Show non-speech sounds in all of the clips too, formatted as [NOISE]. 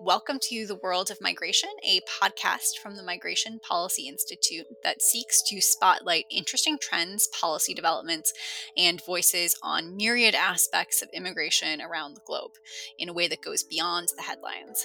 Welcome to The World of Migration, a podcast from the Migration Policy Institute that seeks to spotlight interesting trends, policy developments, and voices on myriad aspects of immigration around the globe in a way that goes beyond the headlines.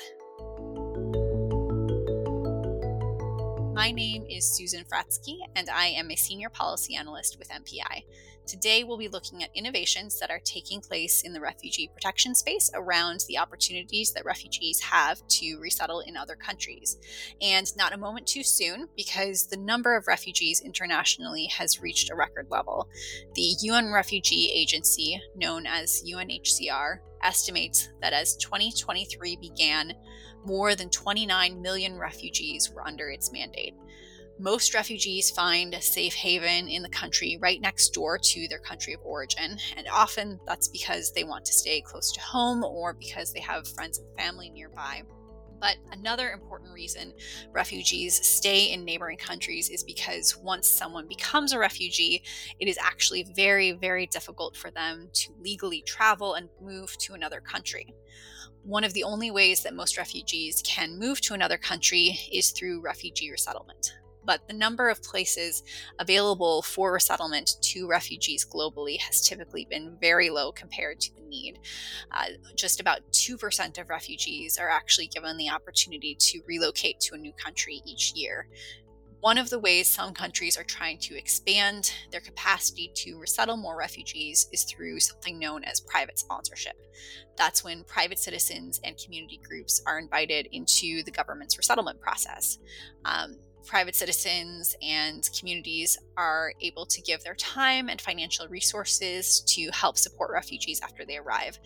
My name is Susan Fratzke, and I am a senior policy analyst with MPI. Today, we'll be looking at innovations that are taking place in the refugee protection space around the opportunities that refugees have to resettle in other countries. And not a moment too soon, because the number of refugees internationally has reached a record level. The UN Refugee Agency, known as UNHCR, estimates that as 2023 began, more than 29 million refugees were under its mandate. Most refugees find a safe haven in the country right next door to their country of origin, and often that's because they want to stay close to home or because they have friends and family nearby. But another important reason refugees stay in neighboring countries is because once someone becomes a refugee, it is actually very, very difficult for them to legally travel and move to another country. One of the only ways that most refugees can move to another country is through refugee resettlement but the number of places available for resettlement to refugees globally has typically been very low compared to the need. Uh, just about 2% of refugees are actually given the opportunity to relocate to a new country each year. One of the ways some countries are trying to expand their capacity to resettle more refugees is through something known as private sponsorship. That's when private citizens and community groups are invited into the government's resettlement process. Um, private citizens and communities are able to give their time and financial resources to help support refugees after they arrive.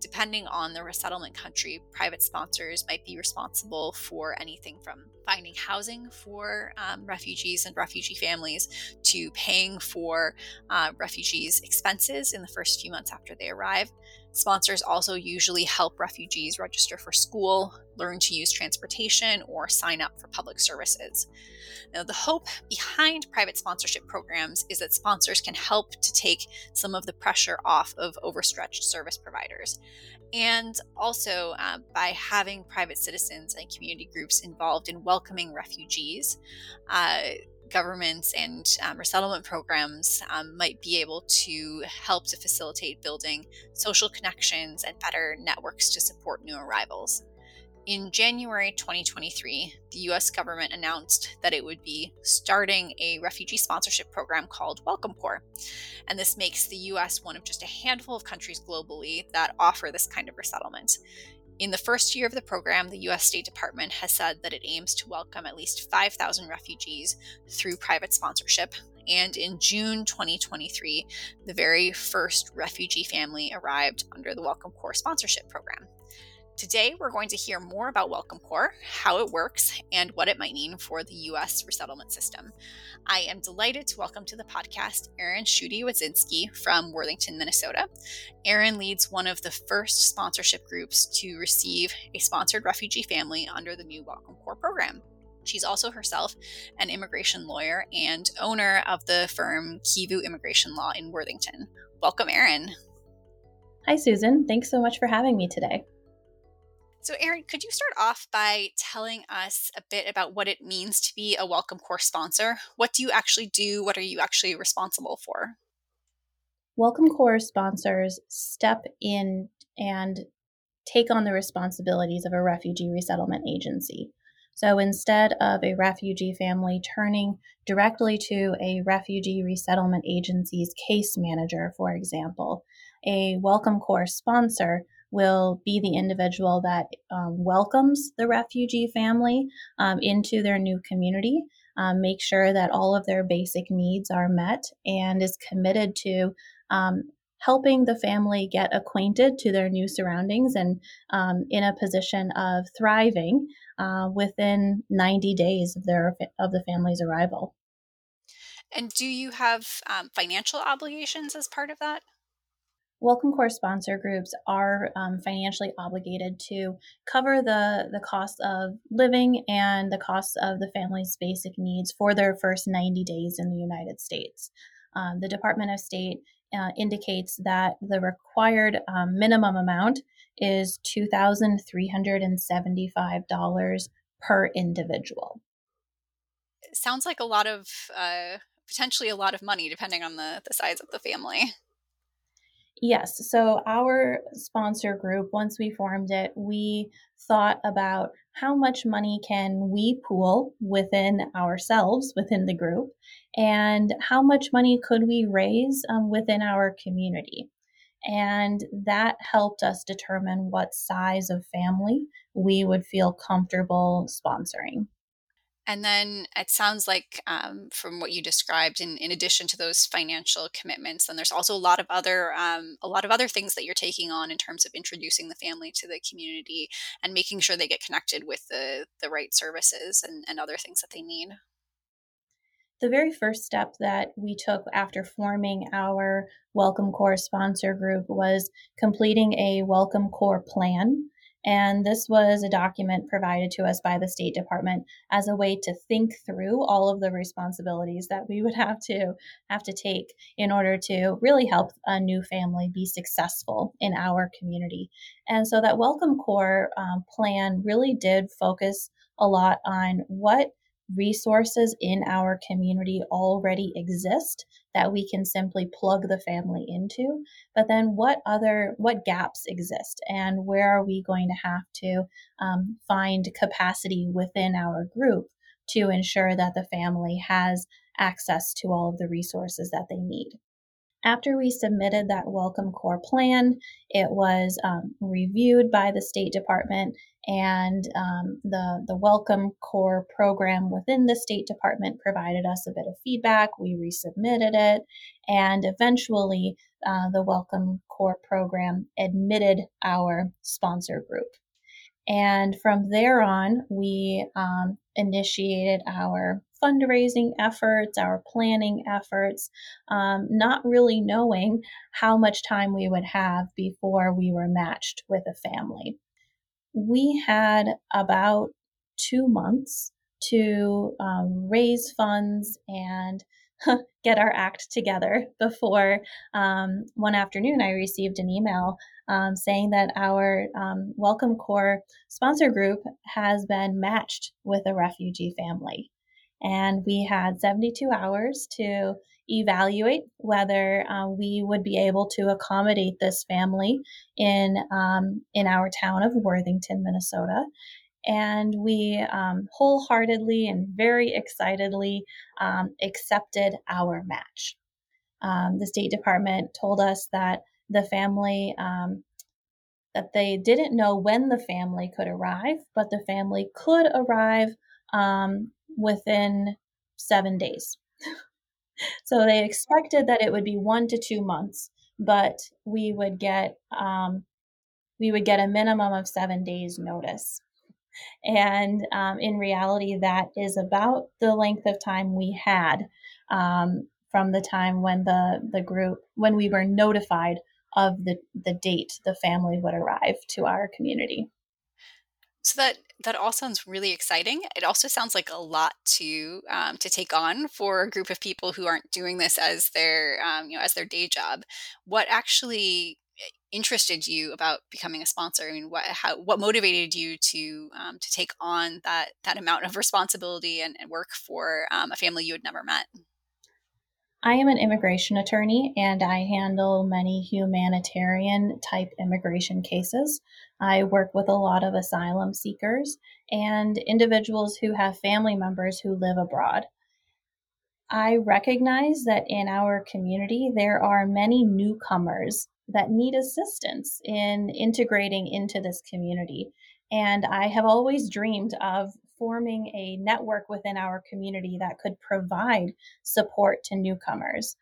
Depending on the resettlement country, private sponsors might be responsible for anything from finding housing for um, refugees and refugee families to paying for uh, refugees' expenses in the first few months after they arrive. Sponsors also usually help refugees register for school, learn to use transportation, or sign up for public services. Now, the hope behind private sponsorship programs is that sponsors can help to take some of the pressure off of overstretched service providers. And also, uh, by having private citizens and community groups involved in welcoming refugees, uh, governments and um, resettlement programs um, might be able to help to facilitate building social connections and better networks to support new arrivals. In January 2023, the US government announced that it would be starting a refugee sponsorship program called Welcome Corps. And this makes the US one of just a handful of countries globally that offer this kind of resettlement. In the first year of the program, the U.S. State Department has said that it aims to welcome at least 5,000 refugees through private sponsorship. And in June 2023, the very first refugee family arrived under the Welcome Corps sponsorship program. Today, we're going to hear more about Welcome Corps, how it works, and what it might mean for the U.S. resettlement system. I am delighted to welcome to the podcast Erin Schutte Wadzinski from Worthington, Minnesota. Erin leads one of the first sponsorship groups to receive a sponsored refugee family under the new Welcome Corps program. She's also herself an immigration lawyer and owner of the firm Kivu Immigration Law in Worthington. Welcome, Erin. Hi, Susan. Thanks so much for having me today. So, Erin, could you start off by telling us a bit about what it means to be a Welcome Corps sponsor? What do you actually do? What are you actually responsible for? Welcome Corps sponsors step in and take on the responsibilities of a refugee resettlement agency. So instead of a refugee family turning directly to a refugee resettlement agency's case manager, for example, a Welcome Corps sponsor will be the individual that um, welcomes the refugee family um, into their new community, um, make sure that all of their basic needs are met, and is committed to um, helping the family get acquainted to their new surroundings and um, in a position of thriving uh, within 90 days of their of the family's arrival. And do you have um, financial obligations as part of that? Welcome Corps sponsor groups are um, financially obligated to cover the, the cost of living and the cost of the family's basic needs for their first 90 days in the United States. Um, the Department of State uh, indicates that the required um, minimum amount is $2,375 per individual. sounds like a lot of, uh, potentially a lot of money depending on the, the size of the family. Yes. So, our sponsor group, once we formed it, we thought about how much money can we pool within ourselves, within the group, and how much money could we raise um, within our community. And that helped us determine what size of family we would feel comfortable sponsoring. And then it sounds like, um, from what you described, in, in addition to those financial commitments, then there's also a lot of other um, a lot of other things that you're taking on in terms of introducing the family to the community and making sure they get connected with the the right services and, and other things that they need. The very first step that we took after forming our Welcome Corps sponsor group was completing a Welcome Corps plan and this was a document provided to us by the State Department as a way to think through all of the responsibilities that we would have to have to take in order to really help a new family be successful in our community. And so that Welcome Corps um, plan really did focus a lot on what resources in our community already exist that we can simply plug the family into. But then what other what gaps exist and where are we going to have to um, find capacity within our group to ensure that the family has access to all of the resources that they need after we submitted that Welcome Corps plan, it was um, reviewed by the State Department, and um, the, the Welcome Corps program within the State Department provided us a bit of feedback. We resubmitted it, and eventually, uh, the Welcome Corps program admitted our sponsor group. And from there on, we um, initiated our fundraising efforts, our planning efforts, um, not really knowing how much time we would have before we were matched with a family. We had about two months to um, raise funds and get our act together before um, one afternoon I received an email um, saying that our um, Welcome Corps sponsor group has been matched with a refugee family. And we had 72 hours to evaluate whether uh, we would be able to accommodate this family in um, in our town of Worthington, Minnesota. And we um, wholeheartedly and very excitedly um, accepted our match. Um, the State Department told us that the family um, that they didn't know when the family could arrive, but the family could arrive um, within seven days. [LAUGHS] so they expected that it would be one to two months, but we would get um, we would get a minimum of seven days notice. And um, in reality, that is about the length of time we had um, from the time when the the group when we were notified of the the date the family would arrive to our community. So that that all sounds really exciting. It also sounds like a lot to um, to take on for a group of people who aren't doing this as their um, you know as their day job. What actually eh, interested you about becoming a sponsor? I mean, what how what motivated you to um, to take on that that amount of responsibility and, and work for um, a family you had never met? I am an immigration attorney and I handle many humanitarian type immigration cases. I work with a lot of asylum seekers and individuals who have family members who live abroad. I recognize that in our community, there are many newcomers that need assistance in integrating into this community. And I have always dreamed of forming a network within our community that could provide support to newcomers.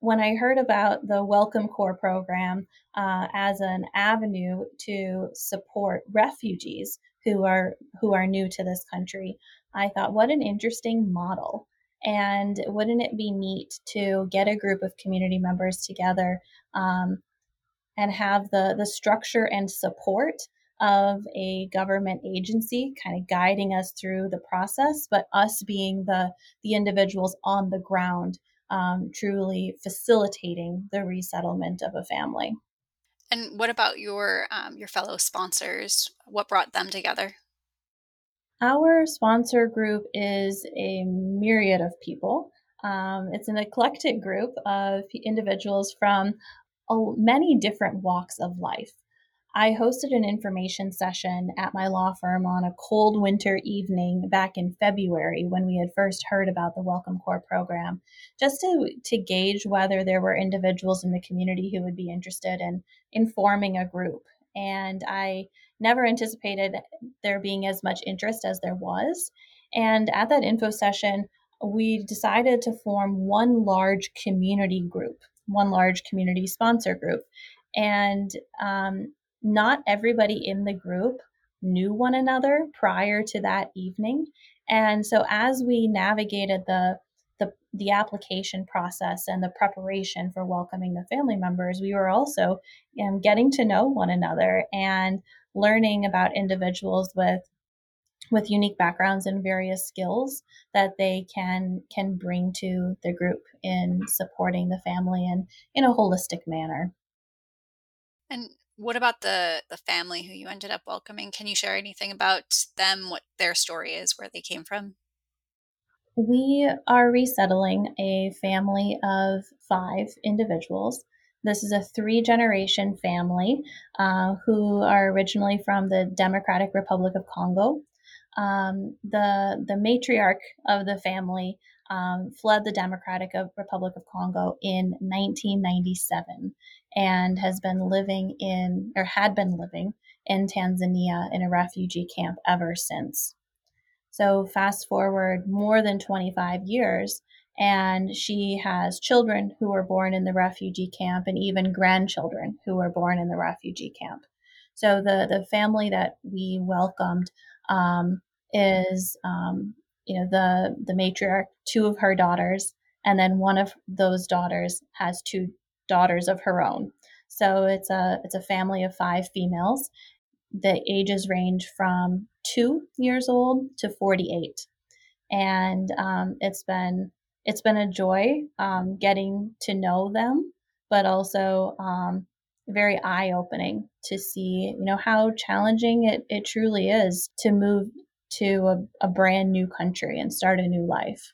When I heard about the Welcome Corps program uh, as an avenue to support refugees who are who are new to this country, I thought, what an interesting model. And wouldn't it be neat to get a group of community members together um, and have the the structure and support of a government agency kind of guiding us through the process, but us being the the individuals on the ground um, truly facilitating the resettlement of a family. And what about your um, your fellow sponsors? What brought them together? Our sponsor group is a myriad of people. Um, it's an eclectic group of individuals from many different walks of life. I hosted an information session at my law firm on a cold winter evening back in February when we had first heard about the Welcome Corps program, just to, to gauge whether there were individuals in the community who would be interested in, informing a group. And I never anticipated there being as much interest as there was. And at that info session, we decided to form one large community group, one large community sponsor group. And um, not everybody in the group knew one another prior to that evening. And so as we navigated the the, the application process and the preparation for welcoming the family members, we were also um, getting to know one another and learning about individuals with with unique backgrounds and various skills that they can can bring to the group in supporting the family and in a holistic manner. And what about the the family who you ended up welcoming? Can you share anything about them, what their story is, where they came from? We are resettling a family of five individuals. This is a three generation family uh, who are originally from the Democratic Republic of Congo. Um, the the matriarch of the family um, fled the Democratic Republic of Congo in 1997 and has been living in, or had been living in Tanzania in a refugee camp ever since. So, fast forward more than 25 years, and she has children who were born in the refugee camp and even grandchildren who were born in the refugee camp. So, the, the family that we welcomed um, is um, you know the the matriarch two of her daughters and then one of those daughters has two daughters of her own. So it's a it's a family of five females. The ages range from two years old to 48 and um, it's been it's been a joy um, getting to know them but also um, very eye-opening to see you know how challenging it, it truly is to move to a, a brand new country and start a new life.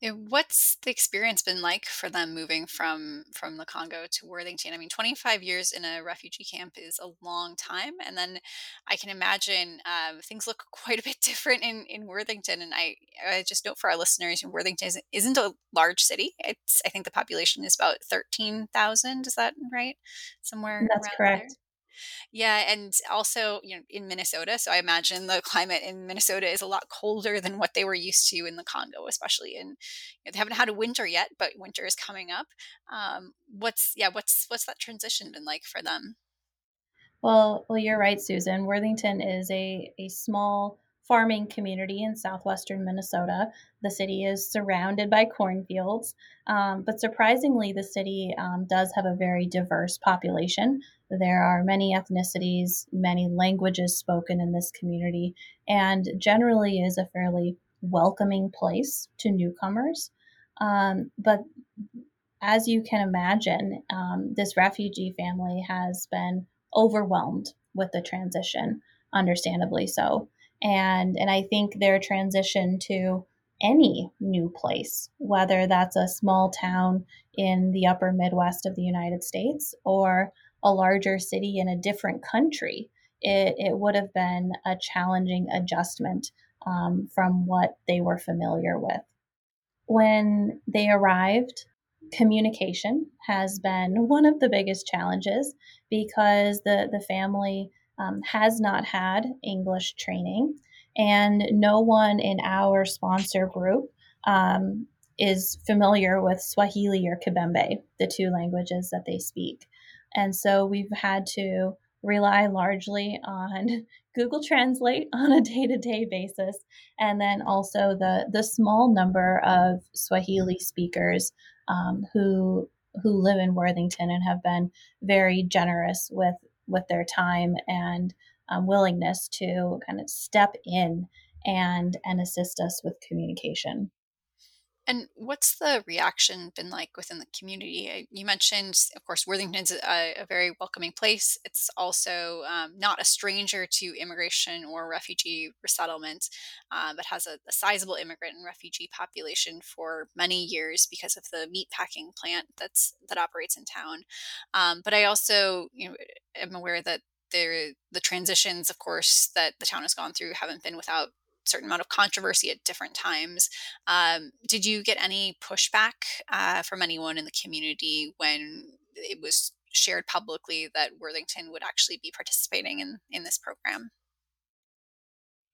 What's the experience been like for them moving from from the Congo to Worthington? I mean, 25 years in a refugee camp is a long time, and then I can imagine um, things look [LAUGHS] quite a bit different in in Worthington. And I, I just note for our listeners, Worthington isn't, isn't a large city. It's I think the population is about 13,000. Is that right? Somewhere that's correct. There. Yeah, and also, you know, in Minnesota, so I imagine the [LAUGHS] climate in Minnesota is a lot colder than what they were used to in the Congo, especially in. You know, they haven't had a winter yet, but winter is coming up. Um, what's yeah, what's what's that transition been like for them? Well, well, you're right, Susan. Worthington is a a small farming community in southwestern Minnesota. The city is surrounded by cornfields, um, but surprisingly, the city um, does have a very diverse population. There are many ethnicities, many languages spoken in this community, and generally is a fairly welcoming place to newcomers. Um, but as you can imagine, um, this refugee family has been overwhelmed with the transition, understandably so. And, and I think their transition to any new place, whether that's a small town in the upper Midwest of the United States or a larger city in a different country, it, it would have been a challenging adjustment um, from what they were familiar with. When they arrived, communication has been one of the biggest challenges because the, the family um, has not had English training, and no one in our sponsor group um, is familiar with Swahili or Kibembe, the two languages that they speak. And so we've had to rely largely on [LAUGHS] Google Translate [LAUGHS] on a day-to-day basis, and then also the the small number of Swahili speakers um, who who live in Worthington and have been very generous with with their time and um, willingness to kind of step in and and assist us with communication. And what's the reaction been like within the community? You mentioned, of course, Worthington's a, a very welcoming place. It's also um, not a stranger to immigration or refugee resettlement, uh, but has a, a, sizable immigrant and refugee population for many years because of the meat packing plant that's that operates in town. Um, but I also, you know, am aware that there the transitions, of course, that the town has gone through haven't been without certain amount of controversy at different times. Um, did you get any pushback uh, from anyone in the community when it was shared publicly that Worthington would actually be participating in in this program?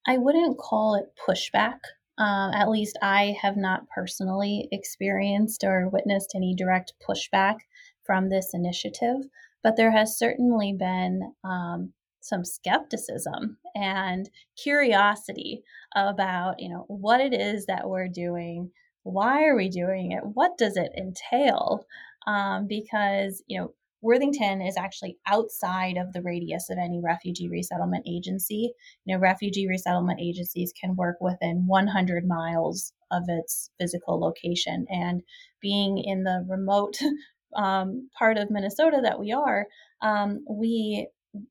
I wouldn't call it pushback. Uh, at least I have not personally experienced or witnessed any direct pushback from this initiative, but there has certainly been um, some skepticism and curiosity about, you know, what it is that we're doing, why are we doing it, what does it entail? Um, because, you know, Worthington is actually outside of the radius of any refugee resettlement agency. You know, refugee resettlement agencies can work within 100 miles of its physical location. And being in the remote [LAUGHS] um, part of Minnesota that we are, um, we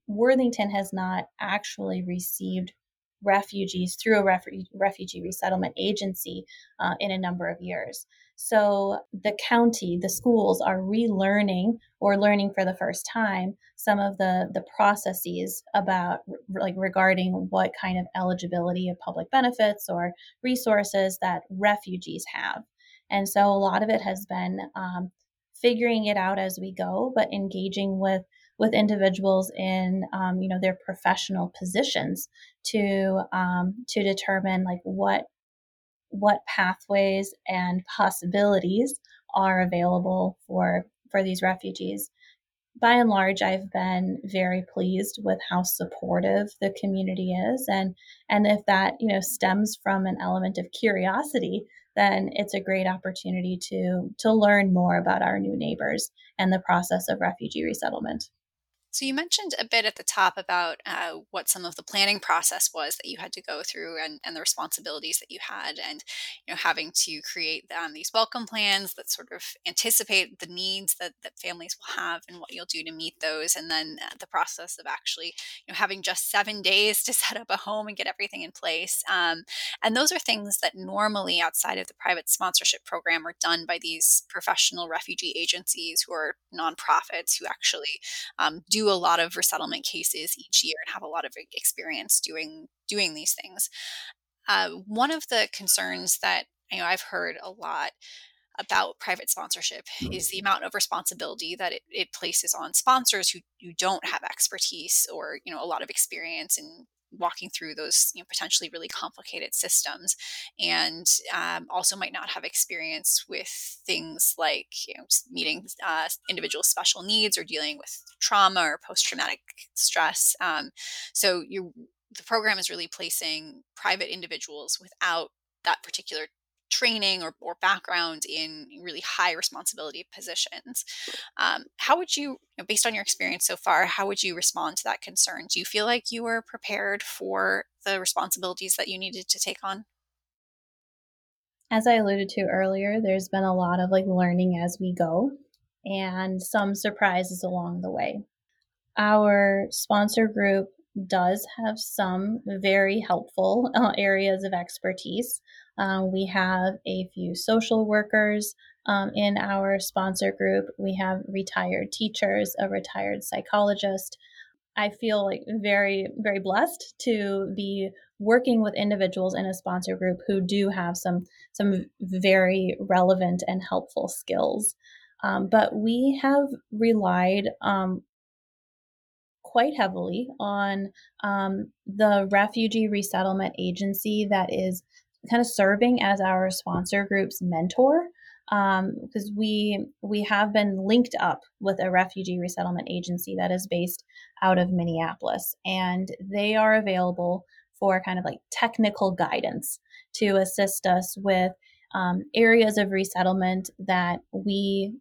Worthington has not actually received refugees through a refugee resettlement agency uh, in a number of years. So the county, the schools are relearning or learning for the first time some of the the processes about like regarding what kind of eligibility of public benefits or resources that refugees have. And so a lot of it has been um, figuring it out as we go, but engaging with with individuals in um, you know their professional positions to um, to determine like what what pathways and possibilities are available for for these refugees. By and large i've been very pleased with how supportive the community is and and if that you know stems from an element of curiosity then it's a great opportunity to to learn more about our new neighbors and the process of refugee resettlement so you mentioned a bit at the top about uh, what some of the planning process was that you had to go through and, and the responsibilities that you had, and you know having to create um, these welcome plans that sort of anticipate the needs that, that families will have and what you'll do to meet those, and then uh, the process of actually you know having just seven days to [LAUGHS] set up a home and get everything in place. Um, and those are things that normally outside of the private sponsorship program are done by these professional refugee agencies who are nonprofits who actually um, do a lot of resettlement cases each year and have a lot of experience doing doing these things. Uh, one of the concerns that you know I've heard a lot about private sponsorship is the amount of responsibility that it, it places on sponsors who, who don't have expertise or you know a lot of experience in walking through those you know, potentially really complicated systems and um, also might not have experience with things like you know, meeting uh, individual special needs or dealing with trauma or post-traumatic stress um, so you the program is really placing private individuals without that particular training or, or background in really high responsibility positions. Um, how would you, you know, based on your experience so far, how would you respond to that concern? Do you feel like you were prepared for the responsibilities that you needed to take on? As I alluded to earlier, there's been a lot of like learning as we go and some surprises along the way. Our sponsor group does have some very helpful uh, areas of expertise. Um, we have a few social workers um, in our sponsor group. We have retired teachers, a retired psychologist. I feel like very, very blessed to be working with individuals in a sponsor group who do have some some very relevant and helpful skills. Um, but we have relied um, quite heavily on um, the refugee resettlement agency that is kind of serving as our sponsor group's mentor because um, we we have been linked up with a refugee resettlement agency that is based out of Minneapolis, and they are available for kind of like technical guidance to assist us with um, areas of resettlement that we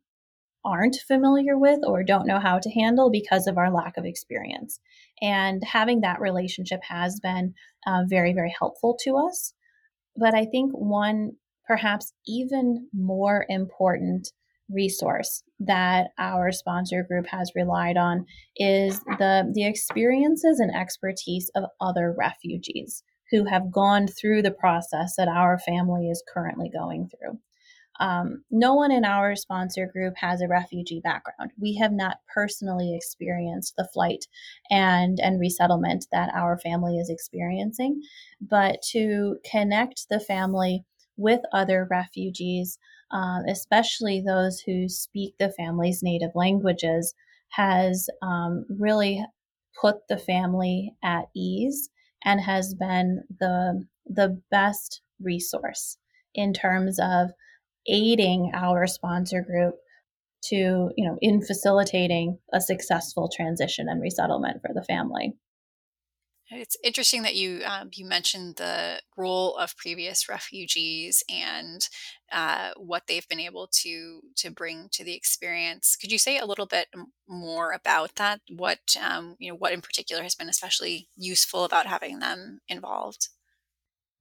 aren't familiar with or don't know how to handle because of our lack of experience. And having that relationship has been uh, very, very helpful to us. But I think one perhaps even more important resource that our sponsor group has relied on is the the experiences and expertise of other refugees who have gone through the process that our family is currently going through. Um, no one in our sponsor group has a refugee background. We have not personally experienced the flight and and resettlement that our family is experiencing, but to connect the family with other refugees, uh, especially those who speak the family's native languages, has um, really put the family at ease and has been the the best resource in terms of aiding our sponsor group to, you know, in facilitating a successful transition and resettlement for the family. It's interesting that you um, you mentioned the role of previous refugees and uh, what they've been able to to bring to the experience. Could you say a little bit more about that? What um, you know, what in particular has been especially useful about having them involved?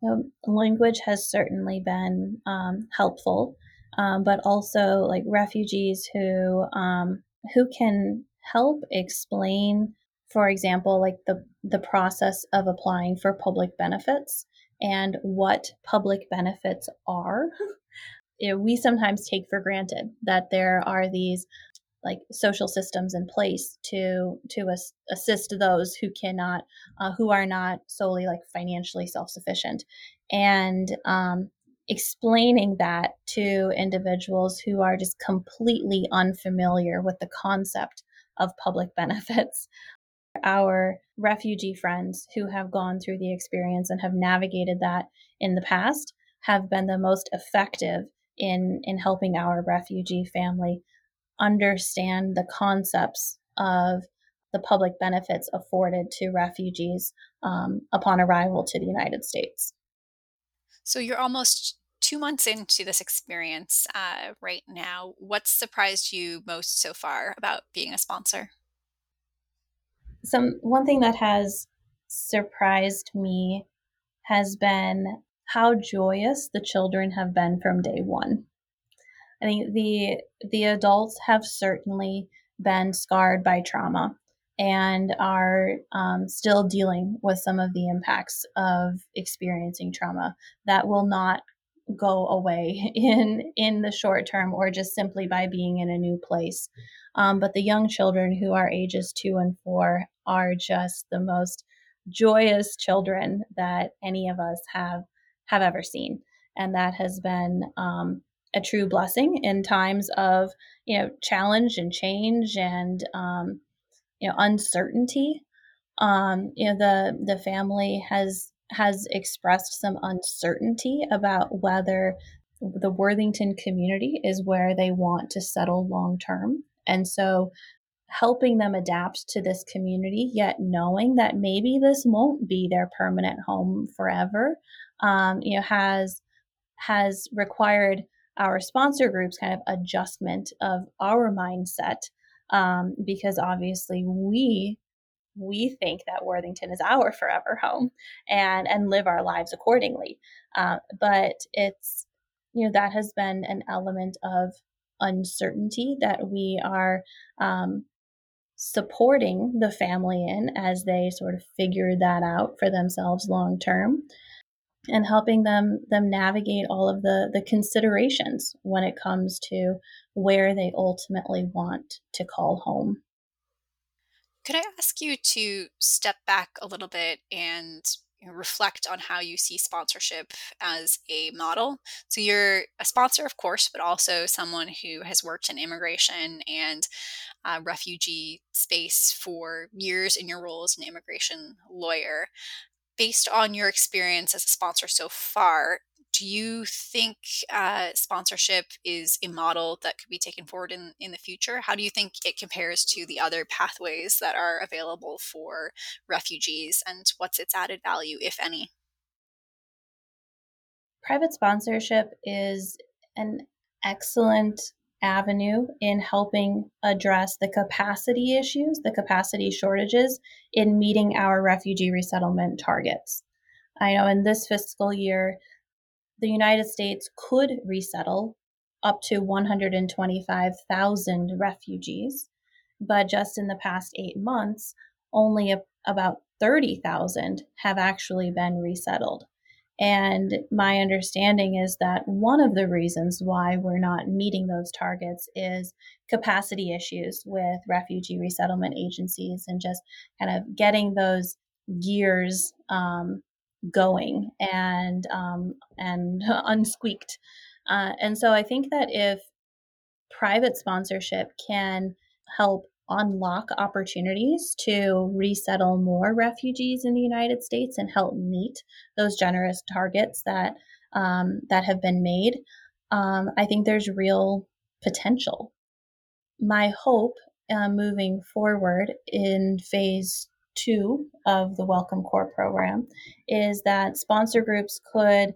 Um, language has certainly been um, helpful, um, but also like refugees who um, who can help explain, for example, like the the process of applying for public benefits and what public benefits are. [LAUGHS] we sometimes take for granted that there are these like social systems in place to to as, assist those who cannot uh, who are not solely like financially self-sufficient. And um, explaining that to individuals who are just completely unfamiliar with the concept of public [LAUGHS] benefits. Our refugee friends who have gone through the experience and have navigated that in the past have been the most effective in in helping our refugee family understand the concepts of the public benefits afforded to refugees um, upon arrival to the United States. So you're almost two months into this experience uh, right now. What's surprised you most so far about being a sponsor? Some one thing that has surprised me has been how joyous the children have been from day one. I think the the adults have certainly been scarred by trauma and are um, still dealing with some of the impacts of experiencing trauma that will not go away [LAUGHS] in in the short term or just simply by being in a new place. Um, but the young children who are ages two and four are just the most joyous children that any of us have have ever seen. And that has been um, a true blessing in times of you know challenge and change and um, you know uncertainty. Um, you know the the family has has expressed some uncertainty about whether the Worthington community is where they want to settle long term. And so helping them adapt to this community yet knowing that maybe this won't be their permanent home forever um, you know has has required our sponsor group's kind of adjustment of our mindset um, because obviously we we think that Worthington is our forever home and and live our lives accordingly. Uh, but it's you know that has been an element of uncertainty that we are um, supporting the family in as they sort of figure that out for themselves long term and helping them them navigate all of the the considerations when it comes to where they ultimately want to call home. Could I ask you to step back a little bit and reflect on how you see sponsorship as a model. So you're a sponsor, of course, but also someone who has worked in immigration and uh, refugee space for years in your role as an immigration lawyer based on your experience as a sponsor so far, do you think uh, sponsorship is a model that could be taken forward in, in the future? How do you think it compares to the other pathways that are available for refugees, and what's its added value, if any? Private sponsorship is an excellent avenue in helping address the capacity issues, the capacity shortages in meeting our refugee resettlement targets. I know in this fiscal year, the United States could resettle up to 125,000 refugees, but just in the past eight months, only a, about 30,000 have actually been resettled. And my understanding is that one of the reasons why we're not meeting those targets is capacity issues with refugee resettlement agencies and just kind of getting those gears um, going and um, and [LAUGHS] unsqueaked. Uh, and so I think that if private sponsorship can help unlock opportunities to resettle more refugees in the United States and help meet those generous targets that um, that have been made, um, I think there's real potential. My hope uh, moving forward in phase two of the Welcome Corps program is that sponsor groups could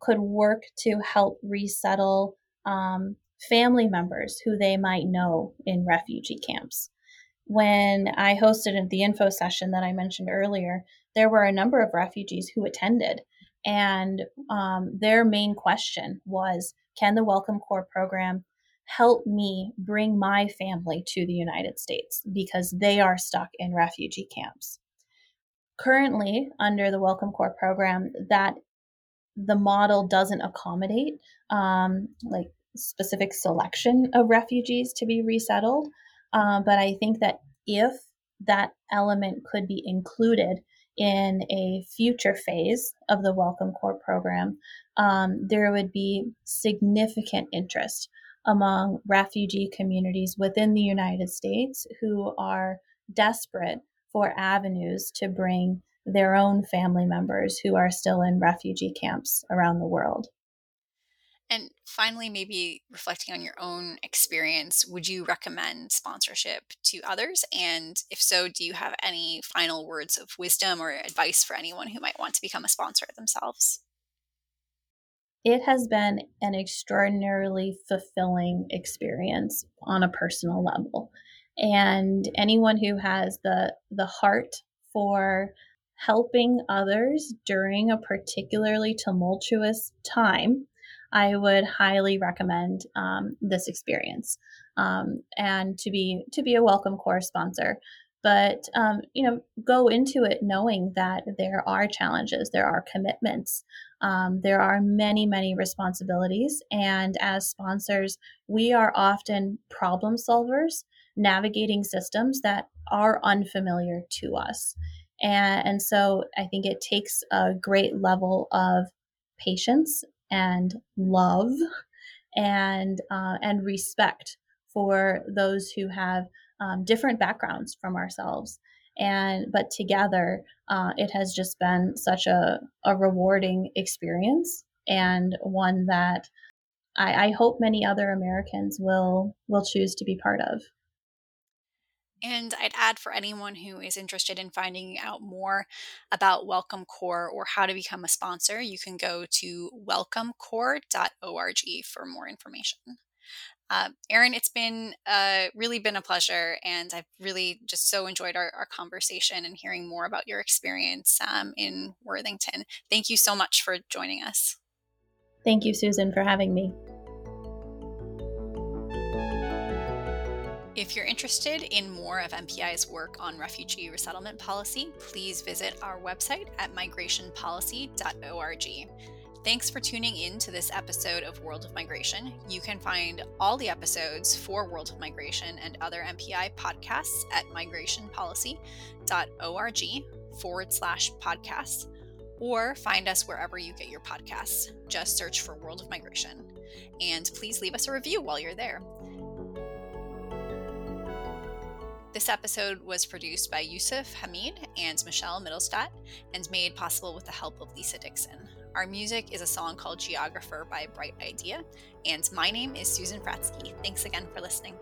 could work to help resettle um, family members who they might know in refugee camps. When I hosted the info session that I mentioned earlier, there were a number of refugees who attended, and um, their main question was Can the Welcome Corps program help me bring my family to the United States because they are stuck in refugee camps? Currently, under the Welcome Corps program, that the model doesn't accommodate um, like specific selection of refugees to be resettled. Uh, but I think that if that element could be included in a future phase of the Welcome Corps program, um, there would be significant interest among refugee communities within the United States who are desperate for avenues to bring their own family members who are still in refugee camps around the world. Finally, maybe reflecting on your own experience, would you recommend sponsorship to others? And if so, do you have any final words of wisdom or advice for anyone who might want to become a sponsor themselves? It has been an extraordinarily fulfilling experience on a personal level. And anyone who has the the heart for helping others during a particularly tumultuous time I would highly recommend um, this experience um, and to be to be a welcome Corps sponsor. But um, you know, go into it knowing that there are challenges, there are commitments, um, there are many many responsibilities, and as sponsors, we are often problem solvers navigating systems that are unfamiliar to us. And, and so I think it takes a great level of patience and love and uh, and respect for those who have um, different backgrounds from ourselves. And but together uh, it has just been such a, a rewarding experience and one that I, I hope many other americans will will choose to be part of and I'd add for anyone who is interested in finding out more about Welcome Corps or how to become a sponsor, you can go to welcomecorps.org for more information. Uh, Erin, it's been uh, really been a pleasure, and I've really just so enjoyed our, our conversation and hearing more about your experience um, in Worthington. Thank you so much for joining us. Thank you, Susan, for having me. If you're interested in more of MPI's work on refugee resettlement policy, please visit our website at migrationpolicy.org. Thanks for tuning in to this episode of World of Migration. You can find all the episodes for World of Migration and other MPI podcasts at migrationpolicy.org forward slash podcasts, or find us wherever you get your podcasts. Just search for World of Migration. And please leave us a review while you're there. This episode was produced by Yusuf Hamid and Michelle Mittelstadt and made possible with the help of Lisa Dixon. Our music is a song called Geographer by Bright Idea, and my name is Susan Fratzke. Thanks again for listening.